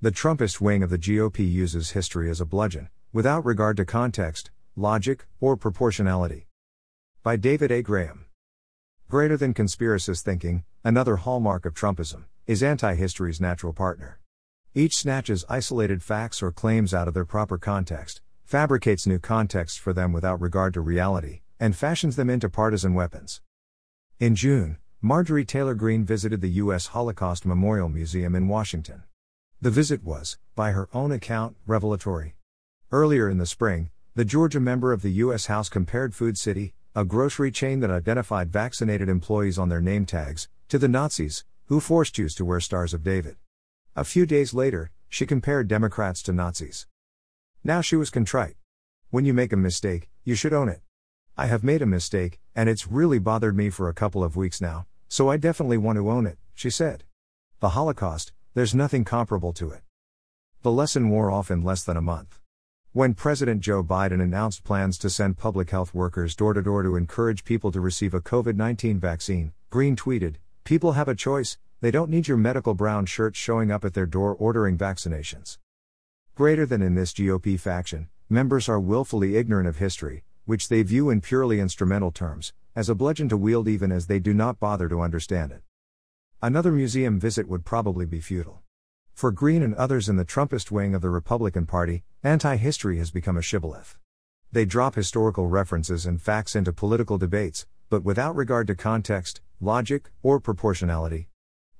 The Trumpist wing of the GOP uses history as a bludgeon, without regard to context, logic, or proportionality. By David A. Graham. Greater than conspiracist thinking, another hallmark of Trumpism, is anti history's natural partner. Each snatches isolated facts or claims out of their proper context, fabricates new contexts for them without regard to reality, and fashions them into partisan weapons. In June, Marjorie Taylor Greene visited the U.S. Holocaust Memorial Museum in Washington. The visit was, by her own account, revelatory. Earlier in the spring, the Georgia member of the U.S. House compared Food City, a grocery chain that identified vaccinated employees on their name tags, to the Nazis, who forced Jews to wear Stars of David. A few days later, she compared Democrats to Nazis. Now she was contrite. When you make a mistake, you should own it. I have made a mistake, and it's really bothered me for a couple of weeks now, so I definitely want to own it, she said. The Holocaust, there's nothing comparable to it. The lesson wore off in less than a month. When President Joe Biden announced plans to send public health workers door to door to encourage people to receive a COVID 19 vaccine, Greene tweeted, People have a choice, they don't need your medical brown shirt showing up at their door ordering vaccinations. Greater than in this GOP faction, members are willfully ignorant of history, which they view in purely instrumental terms, as a bludgeon to wield even as they do not bother to understand it. Another museum visit would probably be futile. For Greene and others in the Trumpist wing of the Republican Party, anti history has become a shibboleth. They drop historical references and facts into political debates, but without regard to context, logic, or proportionality.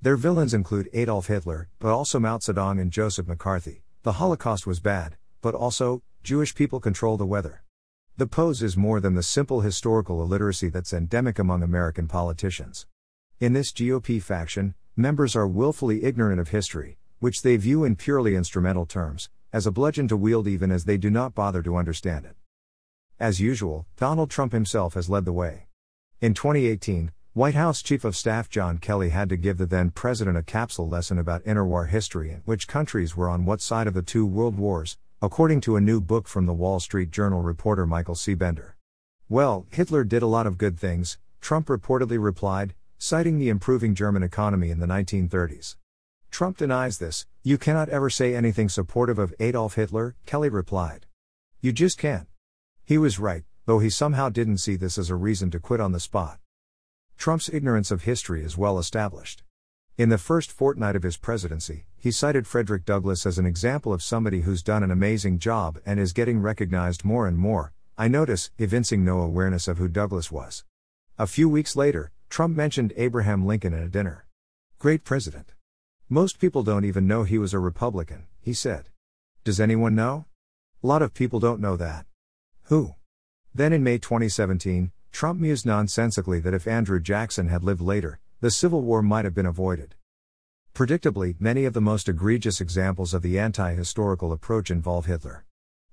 Their villains include Adolf Hitler, but also Mao Zedong and Joseph McCarthy. The Holocaust was bad, but also, Jewish people control the weather. The pose is more than the simple historical illiteracy that's endemic among American politicians. In this GOP faction, members are willfully ignorant of history, which they view in purely instrumental terms, as a bludgeon to wield even as they do not bother to understand it. As usual, Donald Trump himself has led the way. In 2018, White House Chief of Staff John Kelly had to give the then president a capsule lesson about interwar history and which countries were on what side of the two world wars, according to a new book from the Wall Street Journal reporter Michael C. Bender. Well, Hitler did a lot of good things, Trump reportedly replied, citing the improving German economy in the 1930s. Trump denies this, you cannot ever say anything supportive of Adolf Hitler, Kelly replied. You just can't. He was right, though he somehow didn't see this as a reason to quit on the spot. Trump's ignorance of history is well established. In the first fortnight of his presidency, he cited Frederick Douglass as an example of somebody who's done an amazing job and is getting recognized more and more, I notice, evincing no awareness of who Douglass was. A few weeks later, Trump mentioned Abraham Lincoln at a dinner. Great president. Most people don't even know he was a Republican, he said. Does anyone know? A lot of people don't know that. Who? Then in May 2017, Trump mused nonsensically that if Andrew Jackson had lived later, the Civil War might have been avoided. Predictably, many of the most egregious examples of the anti historical approach involve Hitler.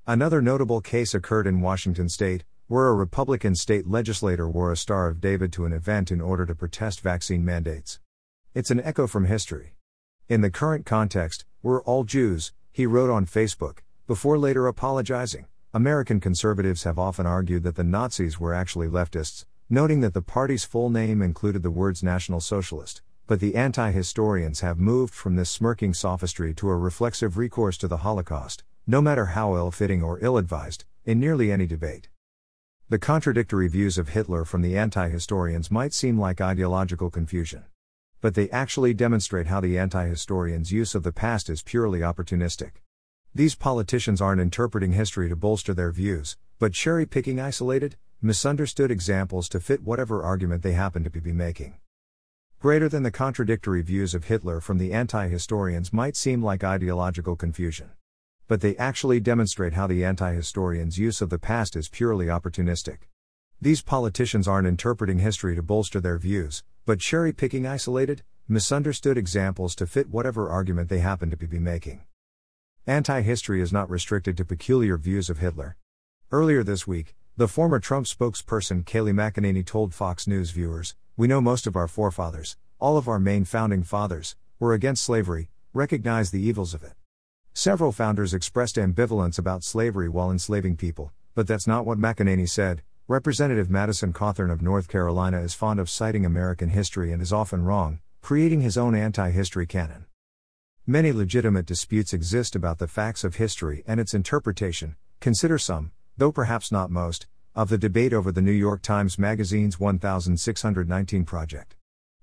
Another notable case occurred in Washington state, where a Republican state legislator wore a Star of David to an event in order to protest vaccine mandates. It's an echo from history. In the current context, we're all Jews, he wrote on Facebook, before later apologizing. American conservatives have often argued that the Nazis were actually leftists, noting that the party's full name included the words National Socialist, but the anti historians have moved from this smirking sophistry to a reflexive recourse to the Holocaust, no matter how ill fitting or ill advised, in nearly any debate. The contradictory views of Hitler from the anti historians might seem like ideological confusion. But they actually demonstrate how the anti historians' use of the past is purely opportunistic. These politicians aren't interpreting history to bolster their views, but cherry picking isolated, misunderstood examples to fit whatever argument they happen to be making. Greater than the contradictory views of Hitler from the anti historians might seem like ideological confusion. But they actually demonstrate how the anti historians' use of the past is purely opportunistic. These politicians aren't interpreting history to bolster their views, but cherry picking isolated, misunderstood examples to fit whatever argument they happen to be making. Anti history is not restricted to peculiar views of Hitler. Earlier this week, the former Trump spokesperson Kayleigh McEnany told Fox News viewers We know most of our forefathers, all of our main founding fathers, were against slavery, recognized the evils of it. Several founders expressed ambivalence about slavery while enslaving people, but that's not what McEnany said. Representative Madison Cawthorn of North Carolina is fond of citing American history and is often wrong, creating his own anti history canon. Many legitimate disputes exist about the facts of history and its interpretation. Consider some, though perhaps not most, of the debate over the New York Times Magazine's 1619 project.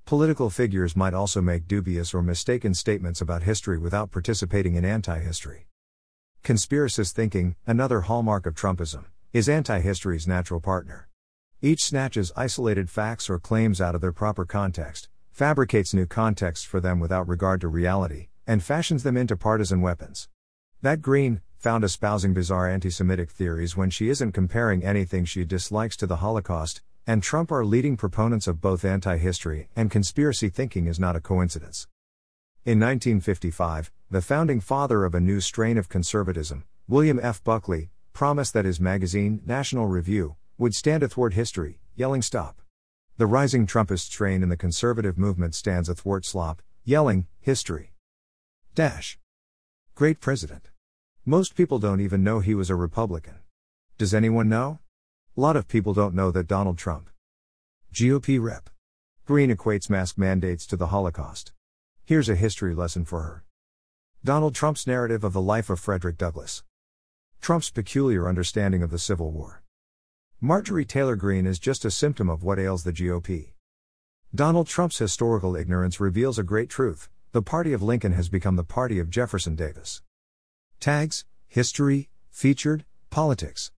Political figures might also make dubious or mistaken statements about history without participating in anti history. Conspiracist thinking, another hallmark of Trumpism, is anti history's natural partner. Each snatches isolated facts or claims out of their proper context, fabricates new contexts for them without regard to reality, and fashions them into partisan weapons. That Greene, found espousing bizarre anti Semitic theories when she isn't comparing anything she dislikes to the Holocaust, and Trump are leading proponents of both anti history and conspiracy thinking is not a coincidence. In 1955, the founding father of a new strain of conservatism, William F. Buckley, promised that his magazine, National Review, would stand athwart history, yelling stop. The rising Trumpist strain in the conservative movement stands athwart slop, yelling, history. Dash. Great President. Most people don't even know he was a Republican. Does anyone know? A lot of people don't know that Donald Trump, GOP rep, Greene equates mask mandates to the Holocaust. Here's a history lesson for her. Donald Trump's narrative of the life of Frederick Douglass. Trump's peculiar understanding of the Civil War. Marjorie Taylor Greene is just a symptom of what ails the GOP. Donald Trump's historical ignorance reveals a great truth the party of Lincoln has become the party of Jefferson Davis. Tags, history, featured, politics.